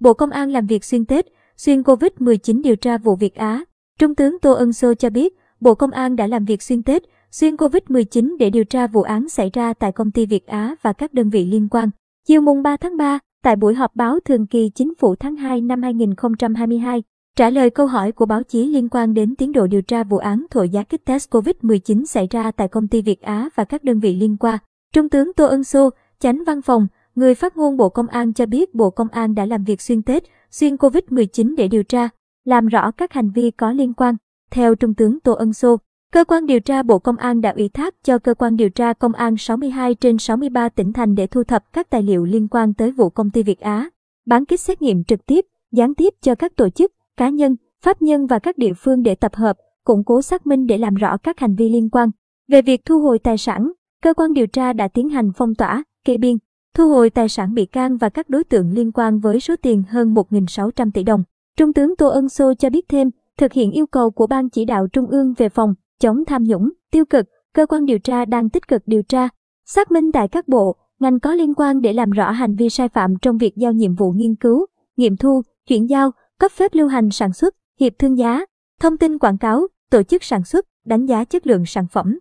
Bộ Công an làm việc xuyên Tết, xuyên Covid-19 điều tra vụ Việt Á. Trung tướng Tô Ân Sô cho biết, Bộ Công an đã làm việc xuyên Tết, xuyên Covid-19 để điều tra vụ án xảy ra tại công ty Việt Á và các đơn vị liên quan. Chiều mùng 3 tháng 3, tại buổi họp báo thường kỳ chính phủ tháng 2 năm 2022, trả lời câu hỏi của báo chí liên quan đến tiến độ điều tra vụ án thổi giá kit test COVID-19 xảy ra tại công ty Việt Á và các đơn vị liên quan. Trung tướng Tô Ân Sô, chánh văn phòng, người phát ngôn Bộ Công an cho biết Bộ Công an đã làm việc xuyên Tết, xuyên COVID-19 để điều tra, làm rõ các hành vi có liên quan. Theo Trung tướng Tô Ân Sô, Cơ quan điều tra Bộ Công an đã ủy thác cho Cơ quan điều tra Công an 62 trên 63 tỉnh thành để thu thập các tài liệu liên quan tới vụ công ty Việt Á, bán kích xét nghiệm trực tiếp, gián tiếp cho các tổ chức, cá nhân, pháp nhân và các địa phương để tập hợp, củng cố xác minh để làm rõ các hành vi liên quan. Về việc thu hồi tài sản, cơ quan điều tra đã tiến hành phong tỏa, kê biên, thu hồi tài sản bị can và các đối tượng liên quan với số tiền hơn 1.600 tỷ đồng. Trung tướng Tô Ân Sô cho biết thêm, thực hiện yêu cầu của Ban chỉ đạo Trung ương về phòng, chống tham nhũng, tiêu cực, cơ quan điều tra đang tích cực điều tra, xác minh tại các bộ, ngành có liên quan để làm rõ hành vi sai phạm trong việc giao nhiệm vụ nghiên cứu, nghiệm thu, chuyển giao, cấp phép lưu hành sản xuất, hiệp thương giá, thông tin quảng cáo, tổ chức sản xuất, đánh giá chất lượng sản phẩm.